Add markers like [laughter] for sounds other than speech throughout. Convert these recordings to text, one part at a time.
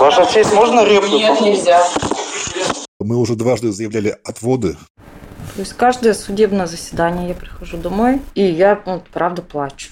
Ваша честь, можно реплику? Нет, нельзя. Мы уже дважды заявляли отводы. То есть каждое судебное заседание я прихожу домой, и я, ну, правда, плачу.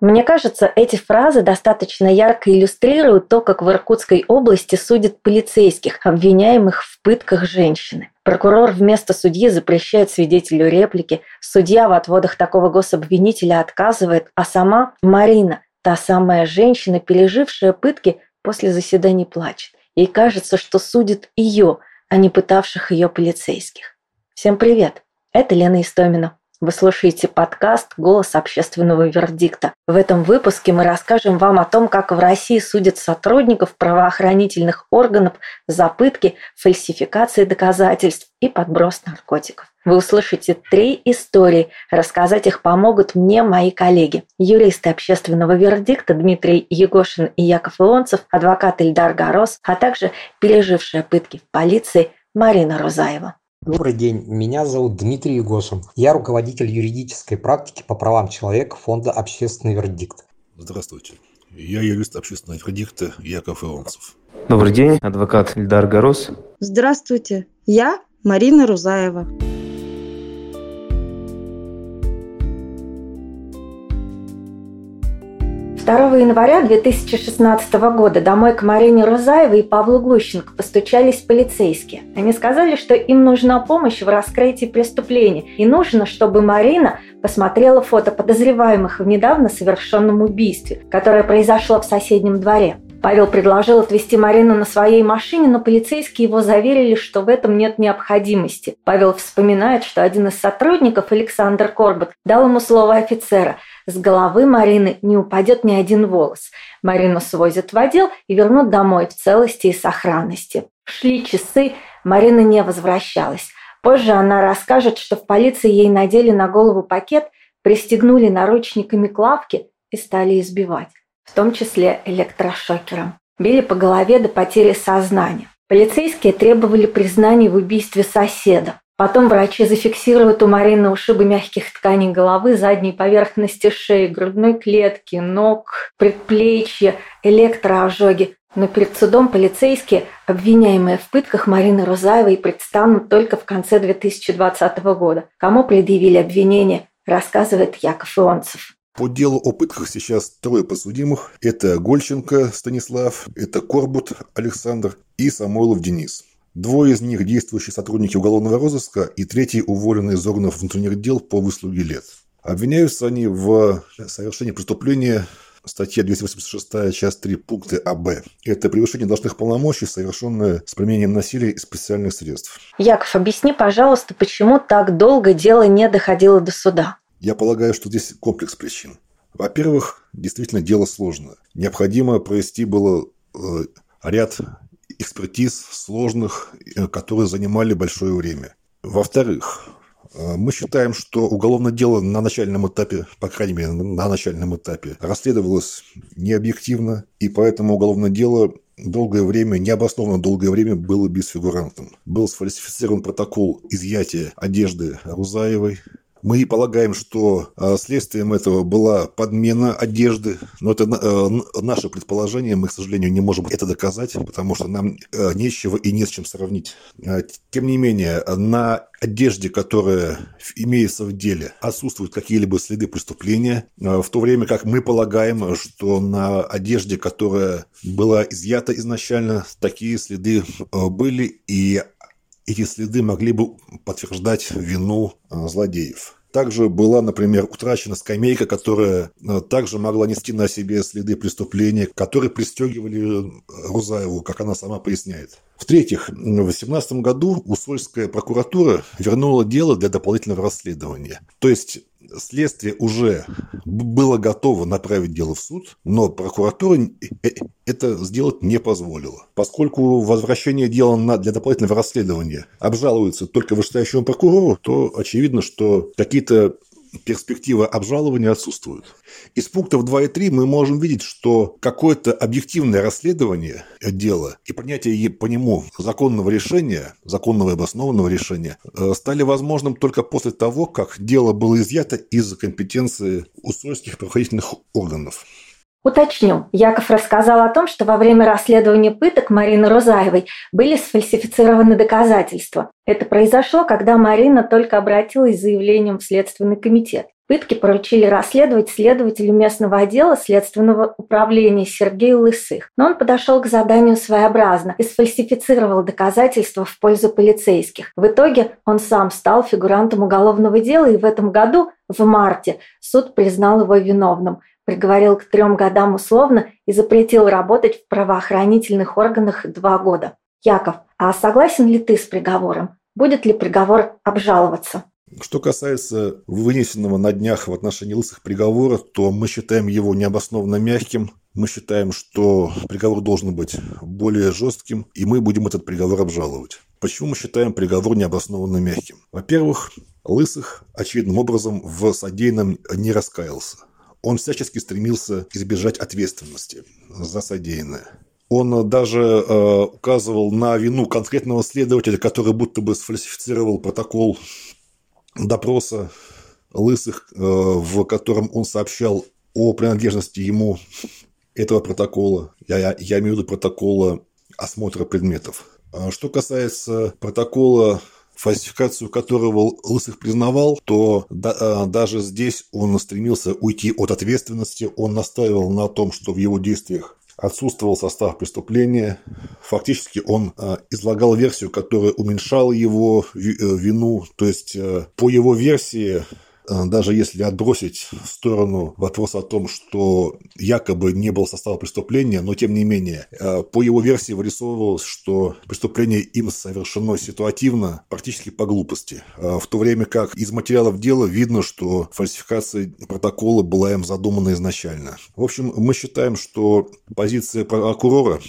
Мне кажется, эти фразы достаточно ярко иллюстрируют то, как в Иркутской области судят полицейских, обвиняемых в пытках женщины. Прокурор вместо судьи запрещает свидетелю реплики, судья в отводах такого гособвинителя отказывает, а сама Марина, та самая женщина, пережившая пытки, после заседаний плачет. Ей кажется, что судят ее, а не пытавших ее полицейских. Всем привет! Это Лена Истомина. Вы слушаете подкаст «Голос общественного вердикта». В этом выпуске мы расскажем вам о том, как в России судят сотрудников правоохранительных органов за пытки, фальсификации доказательств и подброс наркотиков. Вы услышите три истории. Рассказать их помогут мне мои коллеги. Юристы общественного вердикта Дмитрий Егошин и Яков Илонцев, адвокат Ильдар Горос, а также пережившая пытки в полиции Марина Рузаева. Добрый день, меня зовут Дмитрий Егошин. Я руководитель юридической практики по правам человека фонда «Общественный вердикт». Здравствуйте. Я юрист общественного вердикта Яков Ионцев. Добрый день, адвокат Ильдар Горос. Здравствуйте, я Марина Рузаева. 2 января 2016 года домой к Марине Рузаевой и Павлу Глущенко постучались полицейские. Они сказали, что им нужна помощь в раскрытии преступления и нужно, чтобы Марина посмотрела фото подозреваемых в недавно совершенном убийстве, которое произошло в соседнем дворе. Павел предложил отвезти Марину на своей машине, но полицейские его заверили, что в этом нет необходимости. Павел вспоминает, что один из сотрудников, Александр Корбат, дал ему слово офицера – с головы Марины не упадет ни один волос. Марину свозят в отдел и вернут домой в целости и сохранности. Шли часы, Марина не возвращалась. Позже она расскажет, что в полиции ей надели на голову пакет, пристегнули наручниками к лавке и стали избивать, в том числе электрошокером. Били по голове до потери сознания. Полицейские требовали признаний в убийстве соседа. Потом врачи зафиксируют у Марины ушибы мягких тканей головы, задней поверхности шеи, грудной клетки, ног, предплечья, электроожоги. Но перед судом полицейские, обвиняемые в пытках Марины Рузаевой, предстанут только в конце 2020 года. Кому предъявили обвинение, рассказывает Яков Ионцев. По делу о пытках сейчас трое подсудимых. Это Гольченко Станислав, это Корбут Александр и Самойлов Денис. Двое из них – действующие сотрудники уголовного розыска, и третий – уволенный из органов внутренних дел по выслуге лет. Обвиняются они в совершении преступления статья 286, часть 3, пункты АБ. Это превышение должностных полномочий, совершенное с применением насилия и специальных средств. Яков, объясни, пожалуйста, почему так долго дело не доходило до суда? Я полагаю, что здесь комплекс причин. Во-первых, действительно дело сложное. Необходимо провести было э, ряд экспертиз сложных, э, которые занимали большое время. Во-вторых, э, мы считаем, что уголовное дело на начальном этапе, по крайней мере, на начальном этапе, расследовалось необъективно, и поэтому уголовное дело долгое время, необоснованно долгое время было бесфигурантным. Был сфальсифицирован протокол изъятия одежды Рузаевой, мы полагаем, что а, следствием этого была подмена одежды, но это э, наше предположение, мы, к сожалению, не можем это доказать, потому что нам э, нечего и не с чем сравнить. А, тем не менее, на одежде, которая имеется в деле, отсутствуют какие-либо следы преступления, а, в то время как мы полагаем, что на одежде, которая была изъята изначально, такие следы э, были, и эти следы могли бы подтверждать вину а, злодеев. Также была, например, утрачена скамейка, которая а, также могла нести на себе следы преступления, которые пристегивали а, Рузаеву, как она сама поясняет. В-третьих, в 2018 году Усольская прокуратура вернула дело для дополнительного расследования. То есть следствие уже было готово направить дело в суд, но прокуратура э, это сделать не позволила. Поскольку возвращение дела для дополнительного расследования обжалуется только вышестоящему прокурору, то очевидно, что какие-то перспектива обжалования отсутствует. Из пунктов 2 и 3 мы можем видеть, что какое-то объективное расследование дела и принятие по нему законного решения, законного и обоснованного решения э, стали возможным только после того, как дело было изъято из компетенции устройственных правоохранительных органов. Уточню, Яков рассказал о том, что во время расследования пыток Марины Рузаевой были сфальсифицированы доказательства. Это произошло, когда Марина только обратилась с заявлением в Следственный комитет. Пытки поручили расследовать следователю местного отдела Следственного управления Сергею Лысых. Но он подошел к заданию своеобразно и сфальсифицировал доказательства в пользу полицейских. В итоге он сам стал фигурантом уголовного дела, и в этом году, в марте, суд признал его виновным, приговорил к трем годам условно и запретил работать в правоохранительных органах два года. Яков, а согласен ли ты с приговором? Будет ли приговор обжаловаться? Что касается вынесенного на днях в отношении лысых приговора, то мы считаем его необоснованно мягким. Мы считаем, что приговор должен быть более жестким, и мы будем этот приговор обжаловать. Почему мы считаем приговор необоснованно мягким? Во-первых, Лысых очевидным образом в содеянном не раскаялся. Он всячески стремился избежать ответственности за содеянное. Он даже э, указывал на вину конкретного следователя, который будто бы сфальсифицировал протокол допроса Лысых, э, в котором он сообщал о принадлежности ему этого протокола. Я, я имею в виду протокола осмотра предметов. А что касается протокола фальсификацию которого Лысых признавал, то да, э, даже здесь он стремился уйти от ответственности, он настаивал на том, что в его действиях отсутствовал состав преступления. Фактически он э, излагал версию, которая уменьшала его э, вину. То есть, э, по его версии, даже если отбросить в сторону вопрос о том, что якобы не было состава преступления, но тем не менее, э, по его версии вырисовывалось, что преступление им совершено ситуативно, практически по глупости. Э, в то время как из материалов дела видно, что фальсификация протокола была им задумана изначально. В общем, мы считаем, что позиция прокурора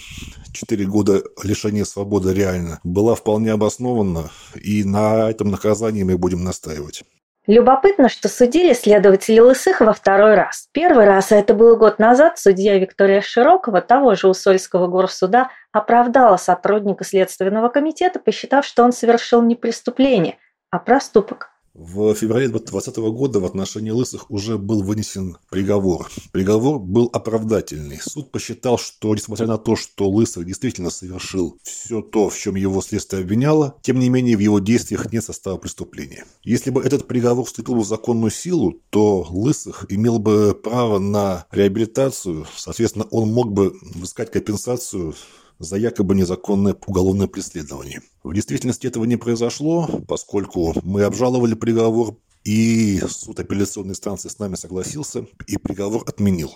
4 года лишения свободы реально была вполне обоснована, и на этом наказании мы будем настаивать. Любопытно, что судили следователи Лысых во второй раз. Первый раз, а это было год назад, судья Виктория Широкова, того же Усольского горсуда, оправдала сотрудника Следственного комитета, посчитав, что он совершил не преступление, а проступок. В феврале 2020 года в отношении Лысых уже был вынесен приговор. Приговор был оправдательный. Суд посчитал, что, несмотря на то, что Лысых действительно совершил все то, в чем его следствие обвиняло, тем не менее в его действиях нет состава преступления. Если бы этот приговор вступил в законную силу, то Лысых имел бы право на реабилитацию, соответственно, он мог бы взыскать компенсацию за якобы незаконное уголовное преследование. В действительности этого не произошло, поскольку мы обжаловали приговор, и суд апелляционной станции с нами согласился и приговор отменил.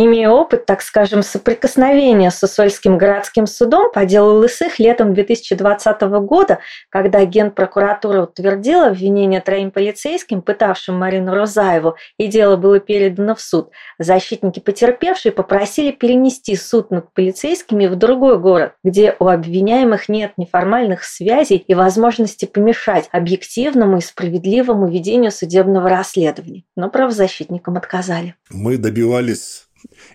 Имея опыт, так скажем, соприкосновения с Усольским городским судом по делу Лысых летом 2020 года, когда генпрокуратура утвердила обвинение троим полицейским, пытавшим Марину Розаеву, и дело было передано в суд, защитники потерпевшей попросили перенести суд над полицейскими в другой город, где у обвиняемых нет неформальных связей и возможности помешать объективному и справедливому ведению судебного расследования. Но правозащитникам отказали. Мы добивались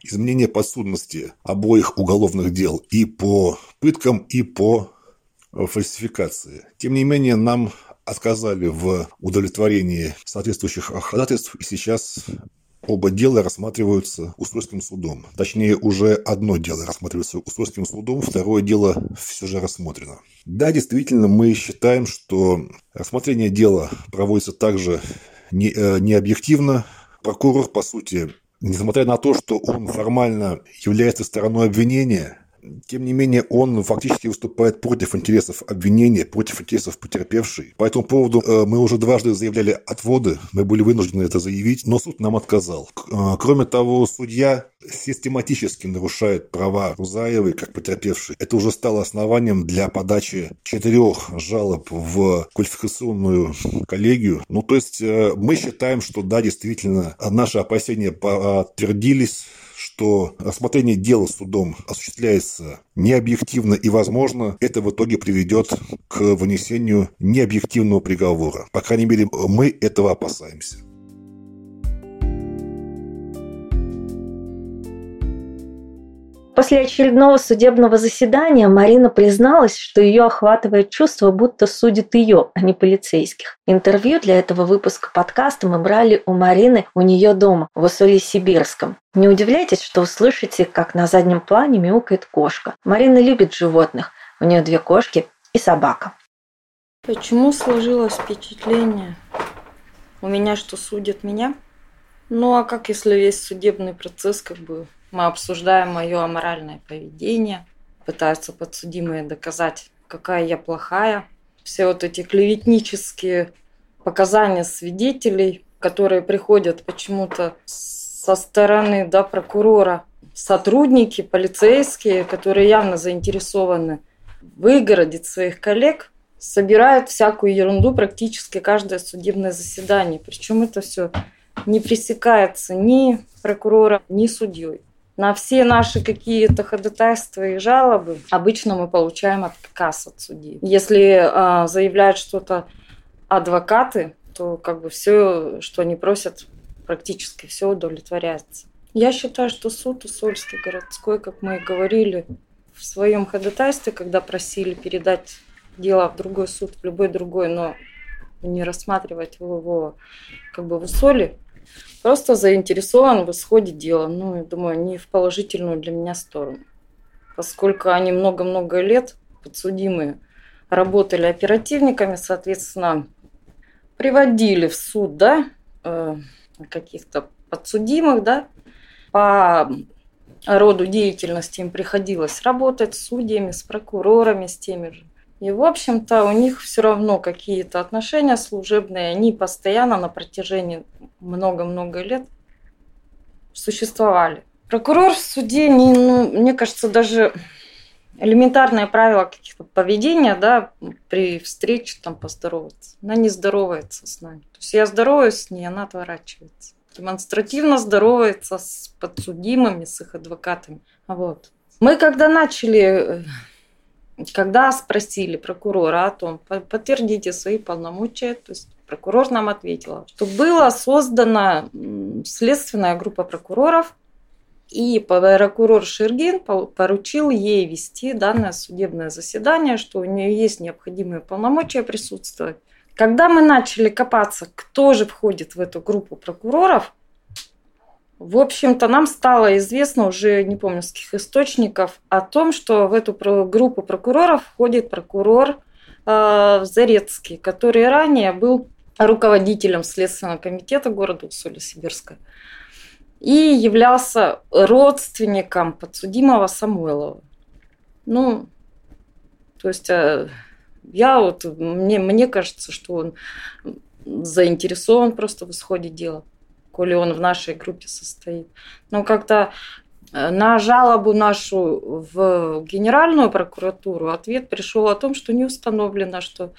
изменение подсудности обоих уголовных дел и по пыткам, и по э, фальсификации. Тем не менее, нам отказали в удовлетворении соответствующих ходатайств, и сейчас оба дела рассматриваются Усольским судом. Точнее, уже одно дело рассматривается Усольским судом, второе дело все же рассмотрено. Да, действительно, мы считаем, что рассмотрение дела проводится также не, э, не объективно. Прокурор, по сути, несмотря на то, что он формально является стороной обвинения, тем не менее, он фактически выступает против интересов обвинения, против интересов потерпевшей. По этому поводу э, мы уже дважды заявляли отводы, мы были вынуждены это заявить, но суд нам отказал. Э, кроме того, судья систематически нарушает права Рузаевой как потерпевшей. Это уже стало основанием для подачи четырех жалоб в квалификационную коллегию. Ну, то есть э, мы считаем, что да, действительно, наши опасения подтвердились, что рассмотрение дела судом осуществляется необъективно и, возможно, это в итоге приведет к вынесению необъективного приговора. По крайней мере, мы этого опасаемся. После очередного судебного заседания Марина призналась, что ее охватывает чувство, будто судит ее, а не полицейских. Интервью для этого выпуска подкаста мы брали у Марины у нее дома, в Усолье-Сибирском. Не удивляйтесь, что услышите, как на заднем плане мяукает кошка. Марина любит животных. У нее две кошки и собака. Почему сложилось впечатление? У меня что, судят меня? Ну а как, если весь судебный процесс как бы мы обсуждаем мое аморальное поведение, пытаются подсудимые доказать, какая я плохая. Все вот эти клеветнические показания свидетелей, которые приходят почему-то со стороны да, прокурора, сотрудники, полицейские, которые явно заинтересованы выгородить своих коллег, собирают всякую ерунду практически каждое судебное заседание. Причем это все не пресекается ни прокурором, ни судьей. На все наши какие-то ходатайства и жалобы обычно мы получаем отказ от судьи. Если э, заявляют что-то адвокаты, то как бы все, что они просят, практически все удовлетворяется. Я считаю, что суд Усольский городской, как мы и говорили в своем ходатайстве, когда просили передать дело в другой суд, в любой другой, но не рассматривать его как бы в Усоле, просто заинтересован в исходе дела. Ну, я думаю, не в положительную для меня сторону. Поскольку они много-много лет, подсудимые, работали оперативниками, соответственно, приводили в суд, да, э, каких-то подсудимых, да, по роду деятельности им приходилось работать с судьями, с прокурорами, с теми же. И, в общем-то, у них все равно какие-то отношения служебные, они постоянно на протяжении много-много лет существовали. Прокурор в суде, не, ну, мне кажется, даже элементарное правило каких-то поведения, да, при встрече там поздороваться. Она не здоровается с нами. То есть я здороваюсь с ней, она отворачивается. Демонстративно здоровается с подсудимыми, с их адвокатами. Вот. Мы когда начали э, когда спросили прокурора о том, подтвердите свои полномочия, то есть прокурор нам ответила, что была создана следственная группа прокуроров, и прокурор Шергин поручил ей вести данное судебное заседание, что у нее есть необходимые полномочия присутствовать. Когда мы начали копаться, кто же входит в эту группу прокуроров, в общем-то, нам стало известно уже, не помню с каких источников, о том, что в эту группу прокуроров входит прокурор э, Зарецкий, который ранее был руководителем Следственного комитета города Усолье-Сибирска и являлся родственником подсудимого Самойлова. Ну, то есть э, я вот, мне, мне кажется, что он заинтересован просто в исходе дела коли он в нашей группе состоит. Но как-то э, на жалобу нашу в Генеральную прокуратуру ответ пришел о том, что не установлено, что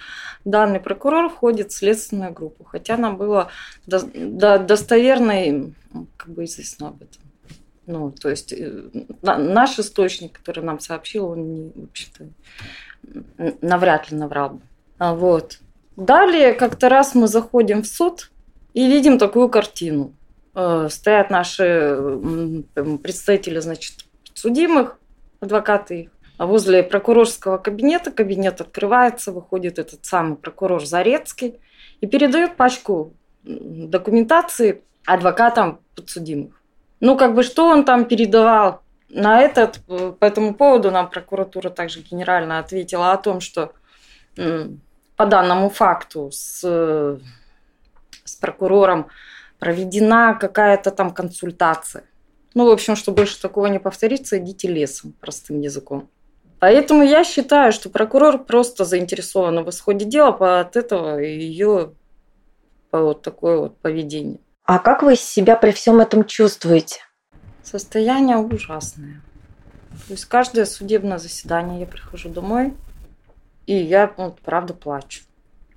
данный прокурор входит в следственную группу, хотя нам было до, до, достоверно как бы известно об этом. Ну, то есть э, наш источник, который нам сообщил, он не, вообще-то навряд ли наврал. А вот. Далее как-то раз мы заходим в суд, и видим такую картину. Э, стоят наши представители, значит, судимых, адвокаты. А возле прокурорского кабинета кабинет открывается, выходит этот самый прокурор Зарецкий и передает пачку документации адвокатам подсудимых. Ну, как бы, что он там передавал? На этот, э, по этому поводу нам прокуратура также генерально ответила о том, что по данному факту с с прокурором проведена какая-то там консультация. Ну, в общем, что больше такого не повторится, идите лесом, простым языком. Поэтому я считаю, что прокурор просто заинтересован в исходе дела, по от этого ее вот такое вот поведение. А как вы себя при всем этом чувствуете? Состояние ужасное. То есть каждое судебное заседание я прихожу домой, и я, вот, правда, плачу.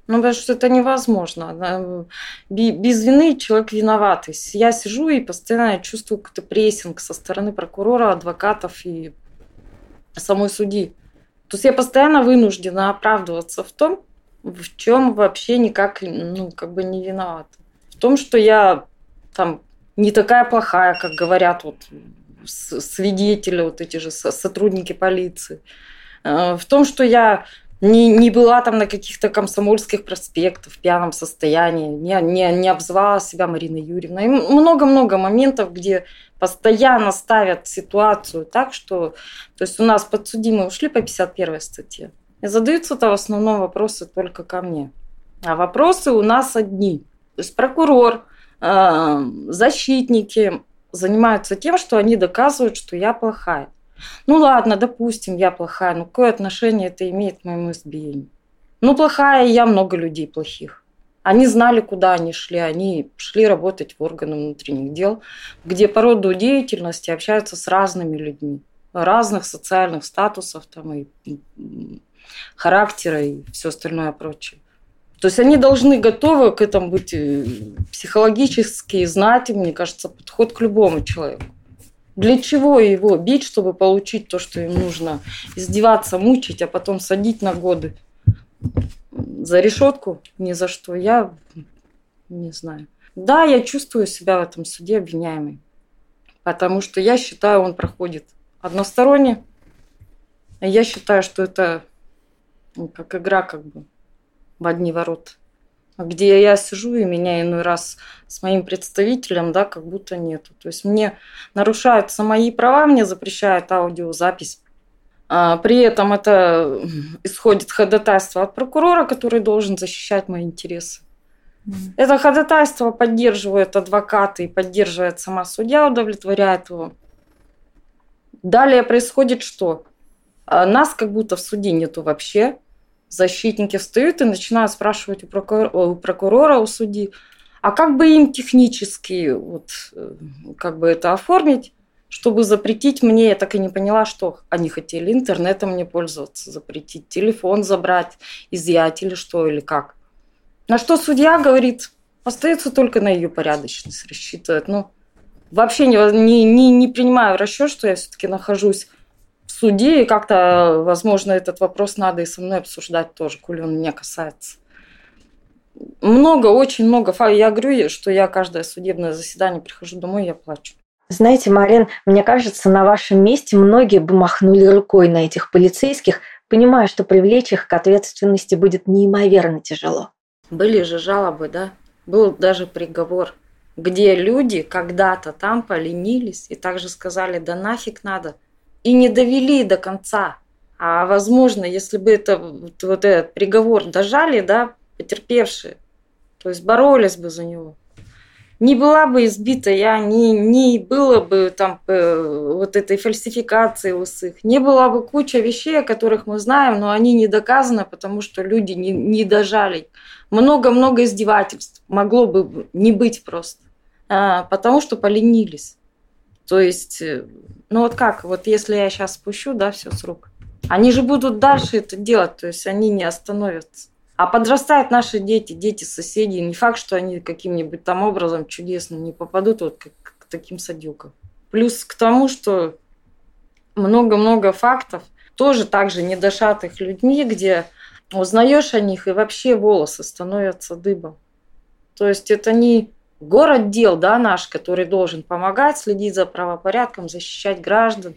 Ну, потому что это невозможно. Без вины человек виноватый. Я сижу и постоянно чувствую какой-то прессинг со стороны прокурора, адвокатов и самой судьи. То есть я постоянно вынуждена оправдываться в том, в чем вообще никак, ну, как бы не виновата. В том, что я там не такая плохая, как говорят вот свидетели, вот эти же сотрудники полиции. Э, в том, что я не, не была там на каких-то комсомольских проспектах в пьяном состоянии, не, не, не обзывала себя Марина Юрьевна. И много-много моментов, где постоянно ставят ситуацию так, что... То есть у нас подсудимые ушли по 51 статье. И задаются-то в основном вопросы только ко мне. А вопросы у нас одни. То есть прокурор, э, защитники занимаются тем, что они доказывают, что я плохая. Ну ладно, допустим, я плохая, но какое отношение это имеет к моему избиению? Ну, плохая я, много людей плохих. Они знали, куда они шли. Они шли работать в органы внутренних дел, где по роду деятельности общаются с разными людьми разных социальных статусов там, и характера и все остальное прочее. То есть они должны готовы к этому быть э, психологически знать, мне кажется, подход к любому человеку. Для чего его бить, чтобы получить то, что им нужно? Издеваться, мучить, а потом садить на годы. За решетку? Ни за что. Я не знаю. Да, я чувствую себя в этом суде обвиняемой. Потому что я считаю, он проходит односторонне. Я считаю, что это ну, как игра как бы в одни ворота где я сижу, и меня иной раз с моим представителем, да, как будто нету. То есть мне нарушаются мои права, мне запрещают аудиозапись. А при этом это исходит ходатайство от прокурора, который должен защищать мои интересы. Mm. Это ходатайство поддерживают адвокаты и поддерживает сама судья, удовлетворяет его. Далее происходит что? А нас как будто в суде нету вообще защитники встают и начинают спрашивать у прокурора, у, прокурора, у судьи, а как бы им технически вот, э, как бы это оформить, чтобы запретить мне, я так и не поняла, что они хотели интернетом мне пользоваться, запретить телефон забрать, изъять или что, или как. На что судья говорит, остается только на ее порядочность рассчитывать. Ну, вообще не, не, не, не принимаю в расчет, что я все-таки нахожусь суде, и как-то, возможно, этот вопрос надо и со мной обсуждать тоже, коли он меня касается. Много, очень много. Я говорю, что я каждое судебное заседание прихожу домой, я плачу. Знаете, Марин, мне кажется, на вашем месте многие бы махнули рукой на этих полицейских, понимая, что привлечь их к ответственности будет неимоверно тяжело. Были же жалобы, да? Был даже приговор, где люди когда-то там поленились и также сказали, да нафиг надо – и не довели до конца. А возможно, если бы это вот, этот приговор дожали, да, потерпевшие, то есть боролись бы за него. Не была бы избита я, не, не было бы там э, вот этой фальсификации усых, не была бы куча вещей, о которых мы знаем, но они не доказаны, потому что люди не, не дожали. Много-много издевательств могло бы не быть просто, а, потому что поленились. То есть э, ну вот как, вот если я сейчас спущу, да, все с рук, они же будут дальше это делать, то есть они не остановятся. А подрастают наши дети, дети соседей. Не факт, что они каким-нибудь там образом чудесным не попадут вот к, к таким садюкам. Плюс к тому, что много-много фактов, тоже также недошатых людьми, где узнаешь о них, и вообще волосы становятся дыбом. То есть это не город дел, да, наш, который должен помогать, следить за правопорядком, защищать граждан.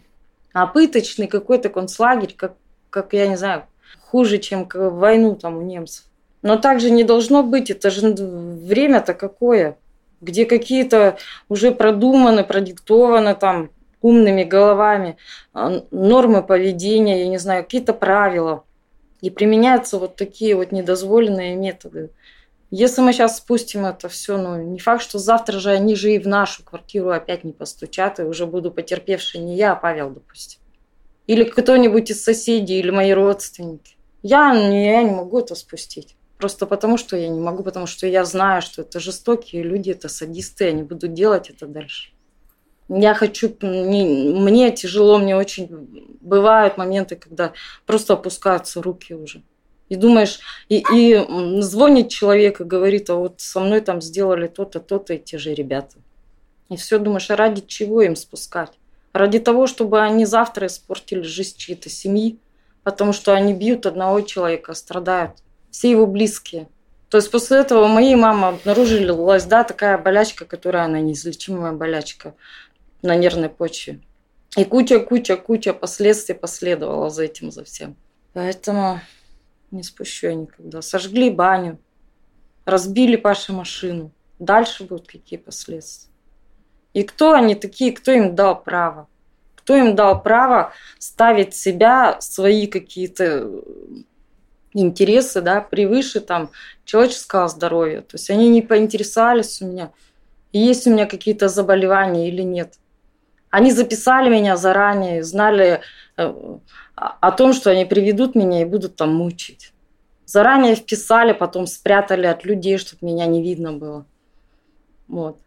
А пыточный какой-то концлагерь, как, как я не знаю, хуже, чем войну там у немцев. Но также не должно быть, это же время-то какое, где какие-то уже продуманы, продиктованы там умными головами а, нормы поведения, я не знаю, какие-то правила. И применяются вот такие вот недозволенные методы. Если мы сейчас спустим это все, ну, не факт, что завтра же они же и в нашу квартиру опять не постучат, и уже буду потерпевший не я, а Павел, допустим. Или кто-нибудь из соседей, или мои родственники. Я, я не могу это спустить. Просто потому, что я не могу, потому что я знаю, что это жестокие люди, это садисты, они будут делать это дальше. Я хочу, не, мне тяжело, мне очень бывают моменты, когда просто опускаются руки уже. И думаешь, и, и звонит человек и говорит, а вот со мной там сделали то-то, то-то, и те же ребята. И все думаешь, а ради чего им спускать? Ради того, чтобы они завтра испортили жизнь чьей-то семьи, потому что они бьют одного человека, страдают. Все его близкие. То есть после этого моей мамы обнаружилась, да, такая болячка, которая она неизлечимая болячка на нервной почве. И куча-куча-куча последствий последовало за этим, за всем. Поэтому не спущу я никогда. Сожгли баню, разбили Паше машину. Дальше будут какие последствия. И кто они такие, кто им дал право? Кто им дал право ставить себя, свои какие-то интересы, да, превыше там человеческого здоровья. То есть они не поинтересовались у меня, есть у меня какие-то заболевания или нет. Они записали меня заранее, знали э, о том, что они приведут меня и будут там мучить. Заранее вписали, потом спрятали от людей, чтобы меня не видно было. Вот.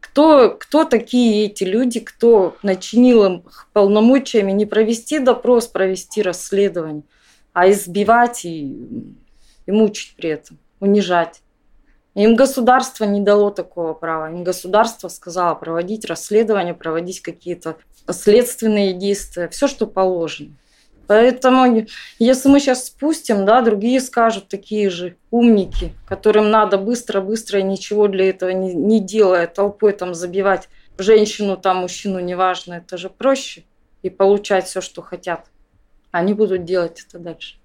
Кто, кто такие эти люди, кто начинил им полномочиями не провести допрос, провести расследование, а избивать и, и мучить при этом, унижать. Им государство не дало такого права. Им государство сказало проводить расследование, проводить какие-то следственные действия, все, что положено. Поэтому, если мы сейчас спустим, да, другие скажут, такие же умники, которым надо быстро-быстро и ничего для этого не, не делая, толпой там забивать женщину, там мужчину, неважно, это же проще и получать все, что хотят. Они будут делать это дальше.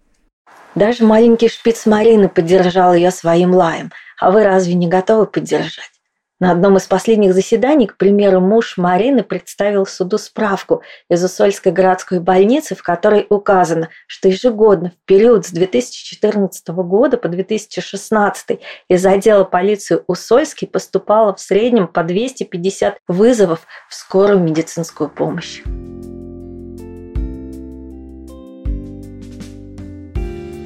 Даже маленький шпиц Марины поддержал ее своим лаем. А вы разве не готовы поддержать? На одном из последних заседаний, к примеру, муж Марины представил суду справку из Усольской городской больницы, в которой указано, что ежегодно в период с 2014 года по 2016 из отдела полиции Усольский поступало в среднем по 250 вызовов в скорую медицинскую помощь.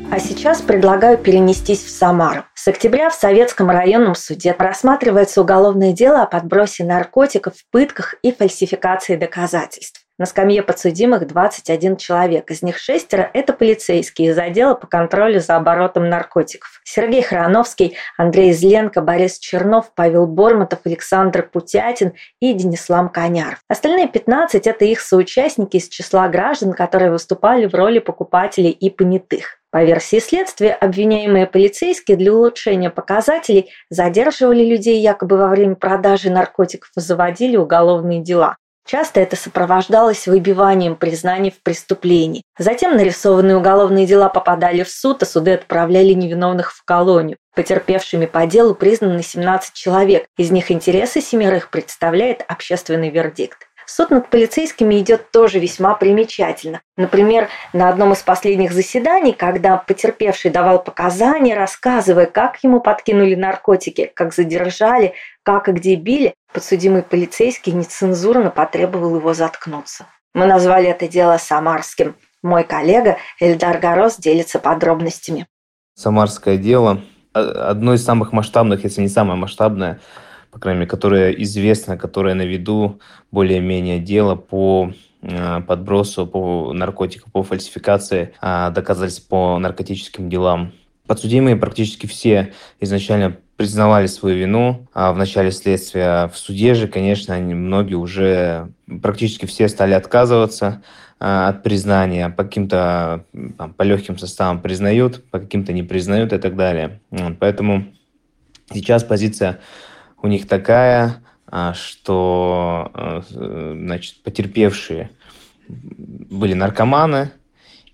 А сейчас предлагаю перенестись в Самару. С октября в Советском районном суде рассматривается уголовное дело о подбросе наркотиков, пытках и фальсификации доказательств. На скамье подсудимых 21 человек. Из них шестеро – это полицейские из отдела по контролю за оборотом наркотиков. Сергей Храновский, Андрей Зленко, Борис Чернов, Павел Бормотов, Александр Путятин и Денислам Коняров. Остальные 15 – это их соучастники из числа граждан, которые выступали в роли покупателей и понятых. По версии следствия, обвиняемые полицейские для улучшения показателей задерживали людей якобы во время продажи наркотиков и заводили уголовные дела. Часто это сопровождалось выбиванием признаний в преступлении. Затем нарисованные уголовные дела попадали в суд, а суды отправляли невиновных в колонию. Потерпевшими по делу признаны 17 человек. Из них интересы семерых представляет общественный вердикт. Суд над полицейскими идет тоже весьма примечательно. Например, на одном из последних заседаний, когда потерпевший давал показания, рассказывая, как ему подкинули наркотики, как задержали, как и где били, подсудимый полицейский нецензурно потребовал его заткнуться. Мы назвали это дело «Самарским». Мой коллега Эльдар Горос делится подробностями. Самарское дело одно из самых масштабных, если не самое масштабное, по крайней мере, которое известно, которое на виду более-менее дело по э, подбросу по наркотикам, по фальсификации а, доказательств по наркотическим делам. Подсудимые практически все изначально признавали свою вину а в начале следствия. В суде же, конечно, они, многие уже, практически все стали отказываться а, от признания. По каким-то, там, по легким составам признают, по каким-то не признают и так далее. Поэтому сейчас позиция у них такая, а, что а, значит, потерпевшие были наркоманы,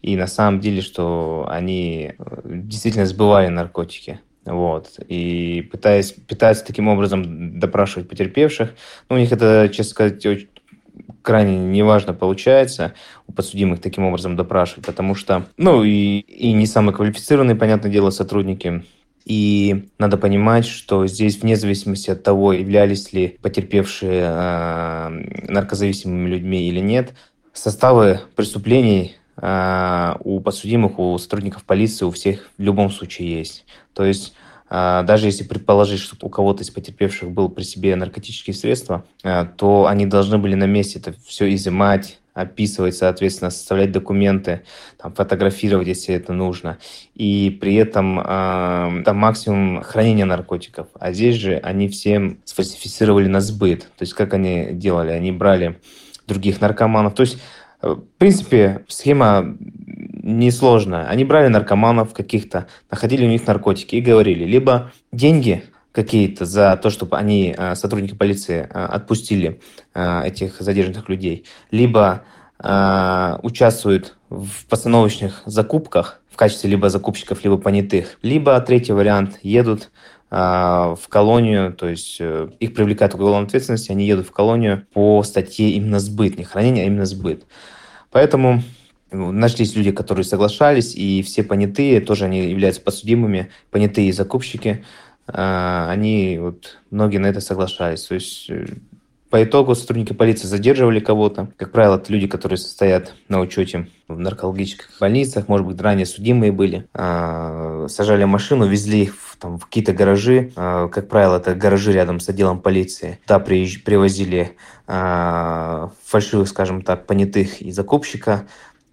и на самом деле, что они э, действительно сбывали наркотики. Вот. И пытаясь, пытаются таким образом допрашивать потерпевших. Ну, у них это, честно сказать, очень крайне неважно получается у подсудимых таким образом допрашивать, потому что, ну, и, и не самые квалифицированные, понятное дело, сотрудники и надо понимать, что здесь, вне зависимости от того, являлись ли потерпевшие э, наркозависимыми людьми или нет, составы преступлений э, у подсудимых, у сотрудников полиции, у всех в любом случае есть. То есть э, даже если предположить, что у кого-то из потерпевших был при себе наркотические средства, э, то они должны были на месте это все изымать, описывать, соответственно, составлять документы, там, фотографировать, если это нужно. И при этом э, там максимум хранения наркотиков. А здесь же они всем сфальсифицировали на сбыт. То есть как они делали? Они брали других наркоманов. То есть, э, в принципе, схема несложная. Они брали наркоманов каких-то, находили у них наркотики и говорили, либо деньги какие-то за то, чтобы они, э, сотрудники полиции, э, отпустили э, этих задержанных людей, либо участвуют в постановочных закупках в качестве либо закупщиков, либо понятых, либо третий вариант едут в колонию, то есть их привлекают к уголовной ответственности, они едут в колонию по статье именно сбыт, не хранение, а именно сбыт. Поэтому ну, нашлись люди, которые соглашались, и все понятые, тоже они являются подсудимыми, понятые и закупщики, они, вот, многие на это соглашались. То есть э, по итогу сотрудники полиции задерживали кого-то. Как правило, это люди, которые состоят на учете в наркологических больницах, может быть, ранее судимые были. А, сажали машину, везли их в, там, в какие-то гаражи. А, как правило, это гаражи рядом с отделом полиции. Туда привозили фальшивых, скажем так, понятых и закупщика.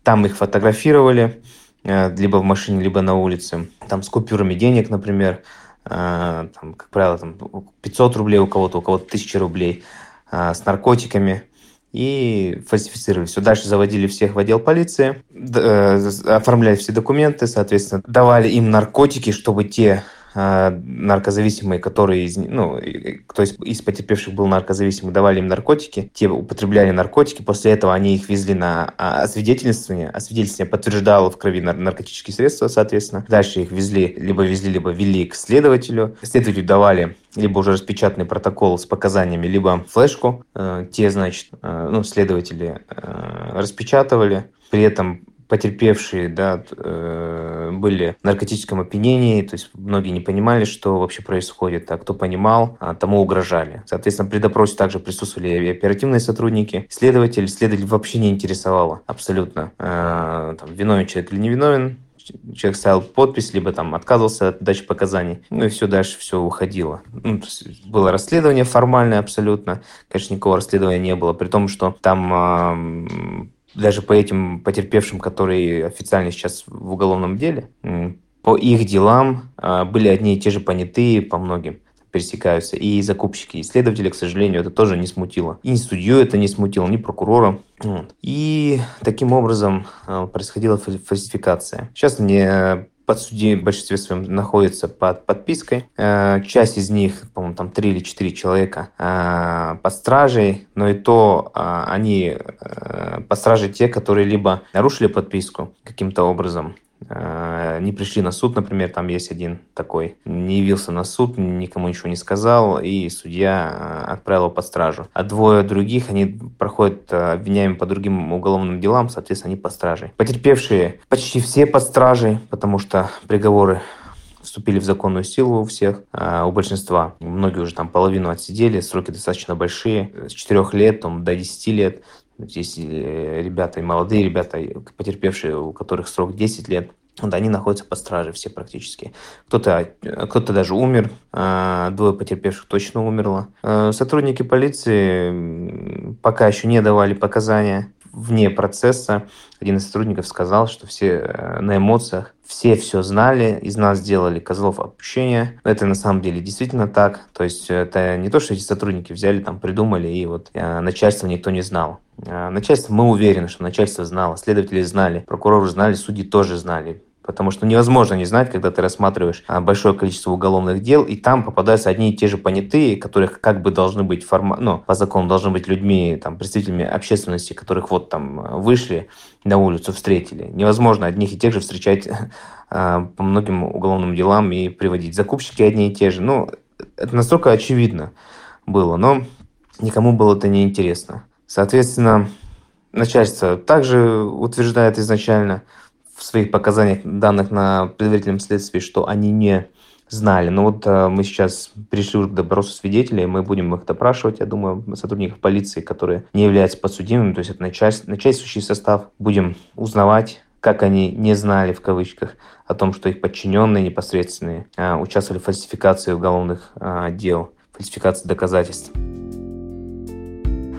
Там их фотографировали, э, либо в машине, либо на улице. Там с купюрами денег, например. А, там, как правило, там 500 рублей у кого-то, у кого-то 1000 рублей, а, с наркотиками и фальсифицировали все. Дальше заводили всех в отдел полиции, э, оформляли все документы, соответственно, давали им наркотики, чтобы те наркозависимые, которые, ну, кто из, из потерпевших был наркозависимый, давали им наркотики, те употребляли наркотики, после этого они их везли на а, освидетельствование, освидетельствование подтверждало в крови наркотические средства, соответственно. Дальше их везли, либо везли, либо вели к следователю. Следователю давали либо уже распечатанный протокол с показаниями, либо флешку. Э, те, значит, э, ну, следователи э, распечатывали, при этом потерпевшие да, э, были в наркотическом опьянении, то есть многие не понимали, что вообще происходит, а кто понимал, а тому угрожали. Соответственно, при допросе также присутствовали и оперативные сотрудники. Следователь, следователь вообще не интересовало абсолютно, э, там, виновен человек или не виновен, человек ставил подпись, либо там отказывался от дачи показаний, ну и все дальше все уходило. Ну, было расследование формальное абсолютно, конечно, никакого расследования не было, при том, что там даже по этим потерпевшим, которые официально сейчас в уголовном деле, по их делам а, были одни и те же понятые по многим пересекаются, и закупщики, и следователи, к сожалению, это тоже не смутило. И судью это не смутило, ни прокурора. И таким образом а, происходила фальсификация. Сейчас мне подсудимые в большинстве своем находятся под подпиской. Э, часть из них, по-моему, там три или четыре человека э, под стражей, но и то э, они под стражей те, которые либо нарушили подписку каким-то образом, не пришли на суд, например, там есть один такой, не явился на суд, никому ничего не сказал, и судья э, отправил его под стражу. А двое других, они проходят э, обвиняемые по другим уголовным делам, соответственно, они под стражей. Потерпевшие почти все под стражей, потому что приговоры вступили в законную силу у всех, а у большинства. Многие уже там половину отсидели, сроки достаточно большие, с 4 лет там, до 10 лет. Здесь э, ребята, и молодые ребята, потерпевшие, у которых срок 10 лет, вот они находятся под стражей все практически. Кто-то кто даже умер, а, двое потерпевших точно умерло. Э, сотрудники полиции пока еще не давали показания вне процесса один из сотрудников сказал, что все э, на эмоциях, все все знали, из нас сделали козлов отпущения. Это на самом деле действительно так. То есть это не то, что эти сотрудники взяли, там, придумали, и вот э, начальство никто не знал. Э, начальство, мы уверены, что начальство знало, следователи знали, прокуроры знали, судьи тоже знали. Потому что невозможно не знать, когда ты рассматриваешь а, большое количество уголовных дел, и там попадаются одни и те же понятые, которых как бы должны быть форма... ну, по закону должны быть людьми, там, представителями общественности, которых вот там вышли на улицу, встретили. Невозможно одних и тех же встречать [laughs] а, по многим уголовным делам и приводить. Закупщики одни и те же. Ну, это настолько очевидно было, но никому было это не интересно. Соответственно, начальство также утверждает изначально – в своих показаниях, данных на предварительном следствии, что они не знали. Но вот э, мы сейчас пришли уже к допросу свидетелей, мы будем их допрашивать, я думаю, сотрудников полиции, которые не являются подсудимыми, то есть это начальств, начальствующий состав. Будем узнавать, как они не знали, в кавычках, о том, что их подчиненные непосредственные э, участвовали в фальсификации уголовных э, дел, фальсификации доказательств.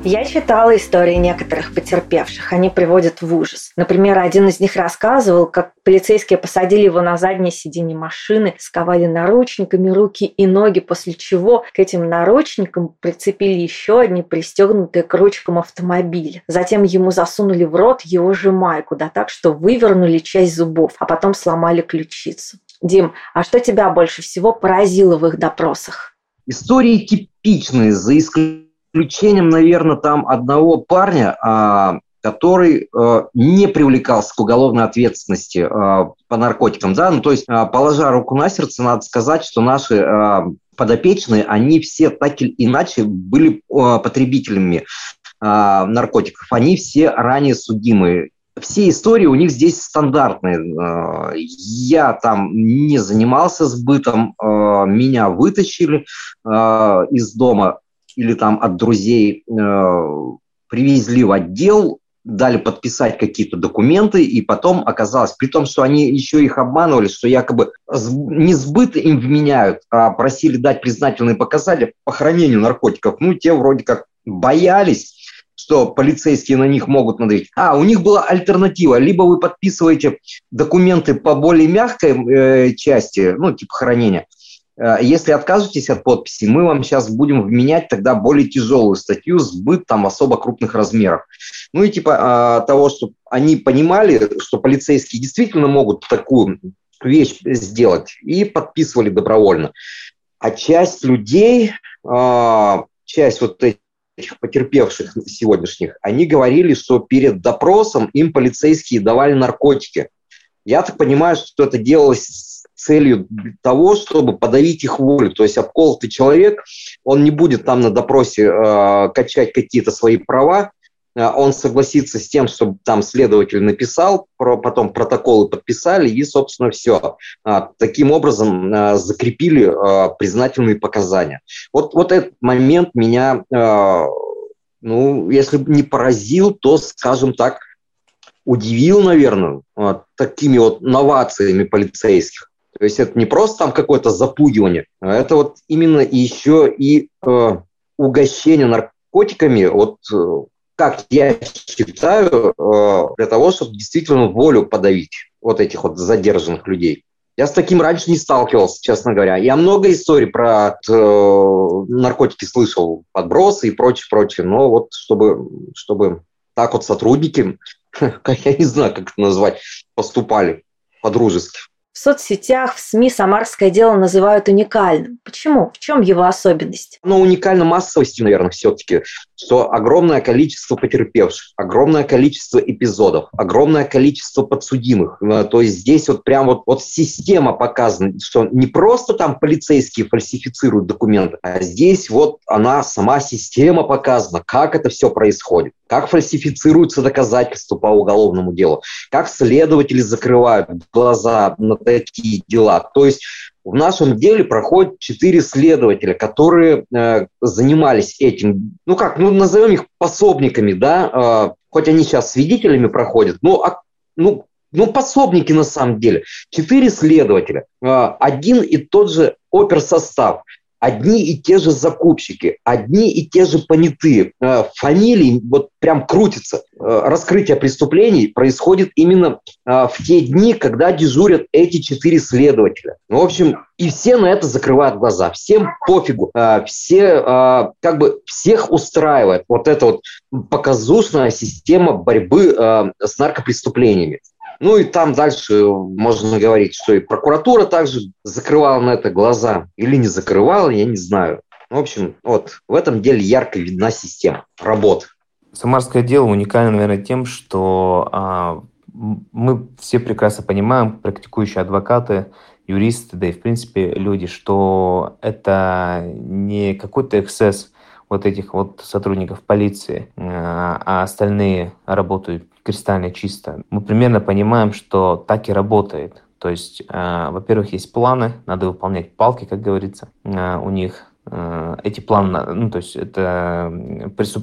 Я читала истории некоторых потерпевших. Они приводят в ужас. Например, один из них рассказывал, как полицейские посадили его на заднее сиденье машины, сковали наручниками руки и ноги, после чего к этим наручникам прицепили еще одни пристегнутые к ручкам автомобиля. Затем ему засунули в рот его же майку, да так, что вывернули часть зубов, а потом сломали ключицу. Дим, а что тебя больше всего поразило в их допросах? Истории типичные, за исключением, наверное, там одного парня, а, который э, не привлекался к уголовной ответственности э, по наркотикам. Да? Ну, то есть, э, положа руку на сердце, надо сказать, что наши э, подопечные, они все так или иначе были потребителями наркотиков. Они все ранее судимые. Все истории у них здесь стандартные. Я там не занимался сбытом, меня вытащили из дома или там от друзей, привезли в отдел, дали подписать какие-то документы, и потом оказалось, при том, что они еще их обманывали, что якобы не сбыт им вменяют, а просили дать признательные показания по хранению наркотиков. Ну, те вроде как боялись, что полицейские на них могут надавить. А, у них была альтернатива. Либо вы подписываете документы по более мягкой э, части, ну, типа хранения, Э, если откажетесь от подписи, мы вам сейчас будем вменять тогда более тяжелую статью сбыт там особо крупных размеров. Ну и типа а, того, что они понимали, что полицейские действительно могут такую вещь сделать, и подписывали добровольно. А часть людей, а, часть вот этих потерпевших сегодняшних, они говорили, что перед допросом им полицейские давали наркотики. Я так понимаю, что это делалось целью того, чтобы подавить их волю. То есть обколотый человек, он не будет там на допросе э, качать какие-то свои права, э, он согласится с тем, чтобы там следователь написал, про, потом протоколы подписали, и, собственно, все. А, таким образом а, закрепили а, признательные показания. Вот, вот этот момент меня, ну, если не поразил, то, скажем так, удивил, наверное, такими вот новациями полицейских. То есть это не просто там какое-то запугивание, а это вот именно еще и э, угощение наркотиками, вот э, как я считаю, э, для того, чтобы действительно волю подавить вот этих вот задержанных людей. Я с таким раньше не сталкивался, честно говоря. Я много историй про э, наркотики слышал, подбросы и прочее, прочее. Но вот чтобы, чтобы так вот сотрудники, [laughs] я не знаю, как это назвать, поступали по-дружески. В соцсетях, в СМИ самарское дело называют уникальным. Почему? В чем его особенность? Ну, уникально массовостью, наверное, все-таки, что огромное количество потерпевших, огромное количество эпизодов, огромное количество подсудимых. Э, то есть здесь вот прям вот, вот система показана, что не просто там полицейские фальсифицируют документы, а здесь вот она, сама система показана, как это все происходит как фальсифицируются доказательства по уголовному делу, как следователи закрывают глаза на такие дела. То есть в нашем деле проходят четыре следователя, которые э, занимались этим, ну как, ну назовем их пособниками, да, э, хоть они сейчас свидетелями проходят, но а, ну, ну, пособники на самом деле. Четыре следователя, э, один и тот же оперсостав одни и те же закупщики, одни и те же понятые. Э, фамилии вот прям крутятся. Э, раскрытие преступлений происходит именно э, в те дни, когда дежурят эти четыре следователя. Ну, в общем, и все на это закрывают глаза. Всем пофигу. Все, как бы, всех устраивает вот эта вот показушная система борьбы с наркопреступлениями. Ну и там дальше можно говорить, что и прокуратура также закрывала на это глаза или не закрывала, я не знаю. В общем, вот в этом деле ярко видна система работы. Самарское дело уникально, наверное, тем, что а, мы все прекрасно понимаем, практикующие адвокаты, юристы, да и в принципе люди, что это не какой-то эксцесс вот этих вот сотрудников полиции, а, а остальные работают кристально чисто. Мы примерно понимаем, что так и работает. То есть, э, во-первых, есть планы, надо выполнять палки, как говорится, э, у них. Э, эти планы, ну, то есть это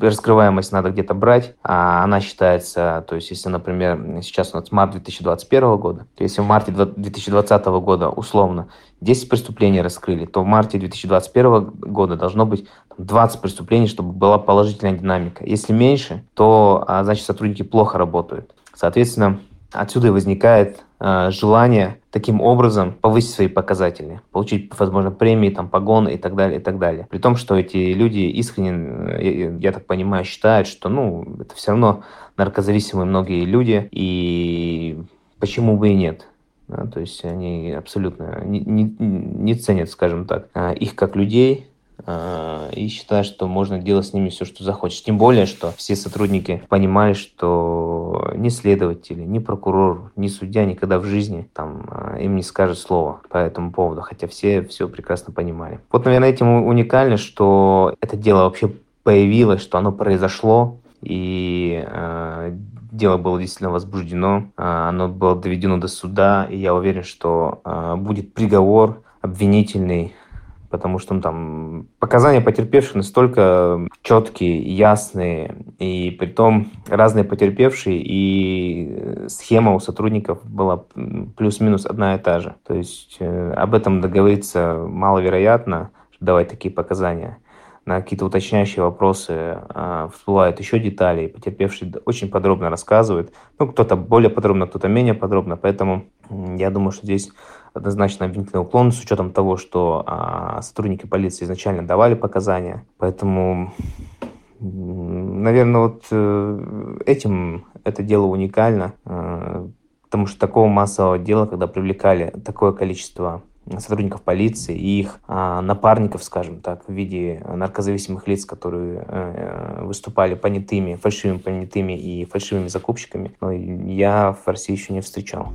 раскрываемость надо где-то брать, а она считается, то есть если, например, сейчас у нас март 2021 года, то если в марте 2020 года условно 10 преступлений раскрыли, то в марте 2021 года должно быть 20 преступлений, чтобы была положительная динамика. Если меньше, то а, значит сотрудники плохо работают. Соответственно, отсюда и возникает желание таким образом повысить свои показатели, получить, возможно, премии, там, погоны и так далее, и так далее. При том, что эти люди искренне, я, я так понимаю, считают, что, ну, это все равно наркозависимые многие люди, и почему бы и нет. Да, то есть они абсолютно не, не, не ценят, скажем так, э, их как людей, э, и считаю, что можно делать с ними все, что захочешь. Тем более, что все сотрудники понимали, что ни следователь, ни прокурор, ни судья никогда в жизни там, э, им не скажет слова по этому поводу, хотя все все прекрасно понимали. Вот, наверное, этим уникально, что это дело вообще появилось, что оно произошло, и э, дело было действительно возбуждено, э, оно было доведено до суда, и я уверен, что э, будет приговор обвинительный, потому что ну, там показания потерпевших настолько четкие, ясные, и при том разные потерпевшие, и схема у сотрудников была плюс-минус одна и та же. То есть э, об этом договориться маловероятно, давать такие показания на какие-то уточняющие вопросы э, всплывают еще детали, и потерпевший очень подробно рассказывает. Ну, кто-то более подробно, кто-то менее подробно, поэтому я думаю, что здесь однозначно обвинительный уклон с учетом того, что э, сотрудники полиции изначально давали показания. Поэтому, наверное, вот э, этим это дело уникально, э, потому что такого массового дела, когда привлекали такое количество сотрудников полиции и их а, напарников, скажем так, в виде наркозависимых лиц, которые э, выступали понятыми, фальшивыми понятыми и фальшивыми закупщиками, но я в России еще не встречал.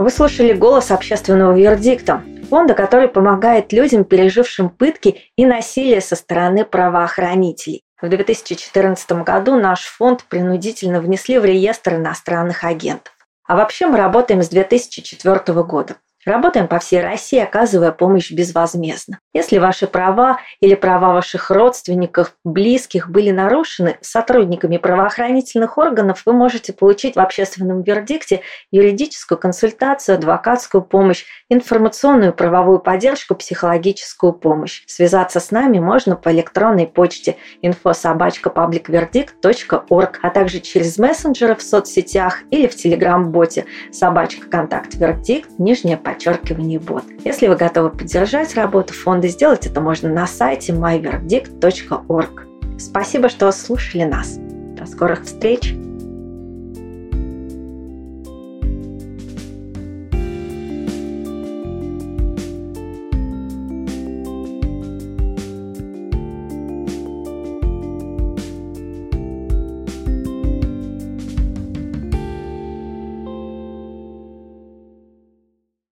Вы слушали голос общественного вердикта, фонда, который помогает людям, пережившим пытки и насилие со стороны правоохранителей. В 2014 году наш фонд принудительно внесли в реестр иностранных агентов. А вообще мы работаем с 2004 года. Работаем по всей России, оказывая помощь безвозмездно. Если ваши права или права ваших родственников, близких были нарушены сотрудниками правоохранительных органов, вы можете получить в общественном вердикте юридическую консультацию, адвокатскую помощь, информационную правовую поддержку, психологическую помощь. Связаться с нами можно по электронной почте info.publicverdict.org, а также через мессенджеры в соцсетях или в телеграм-боте собачка контакт вердикт, нижняя подчеркивание бот. Если вы готовы поддержать работу фонда, сделать это можно на сайте myverdict.org. Спасибо, что слушали нас. До скорых встреч!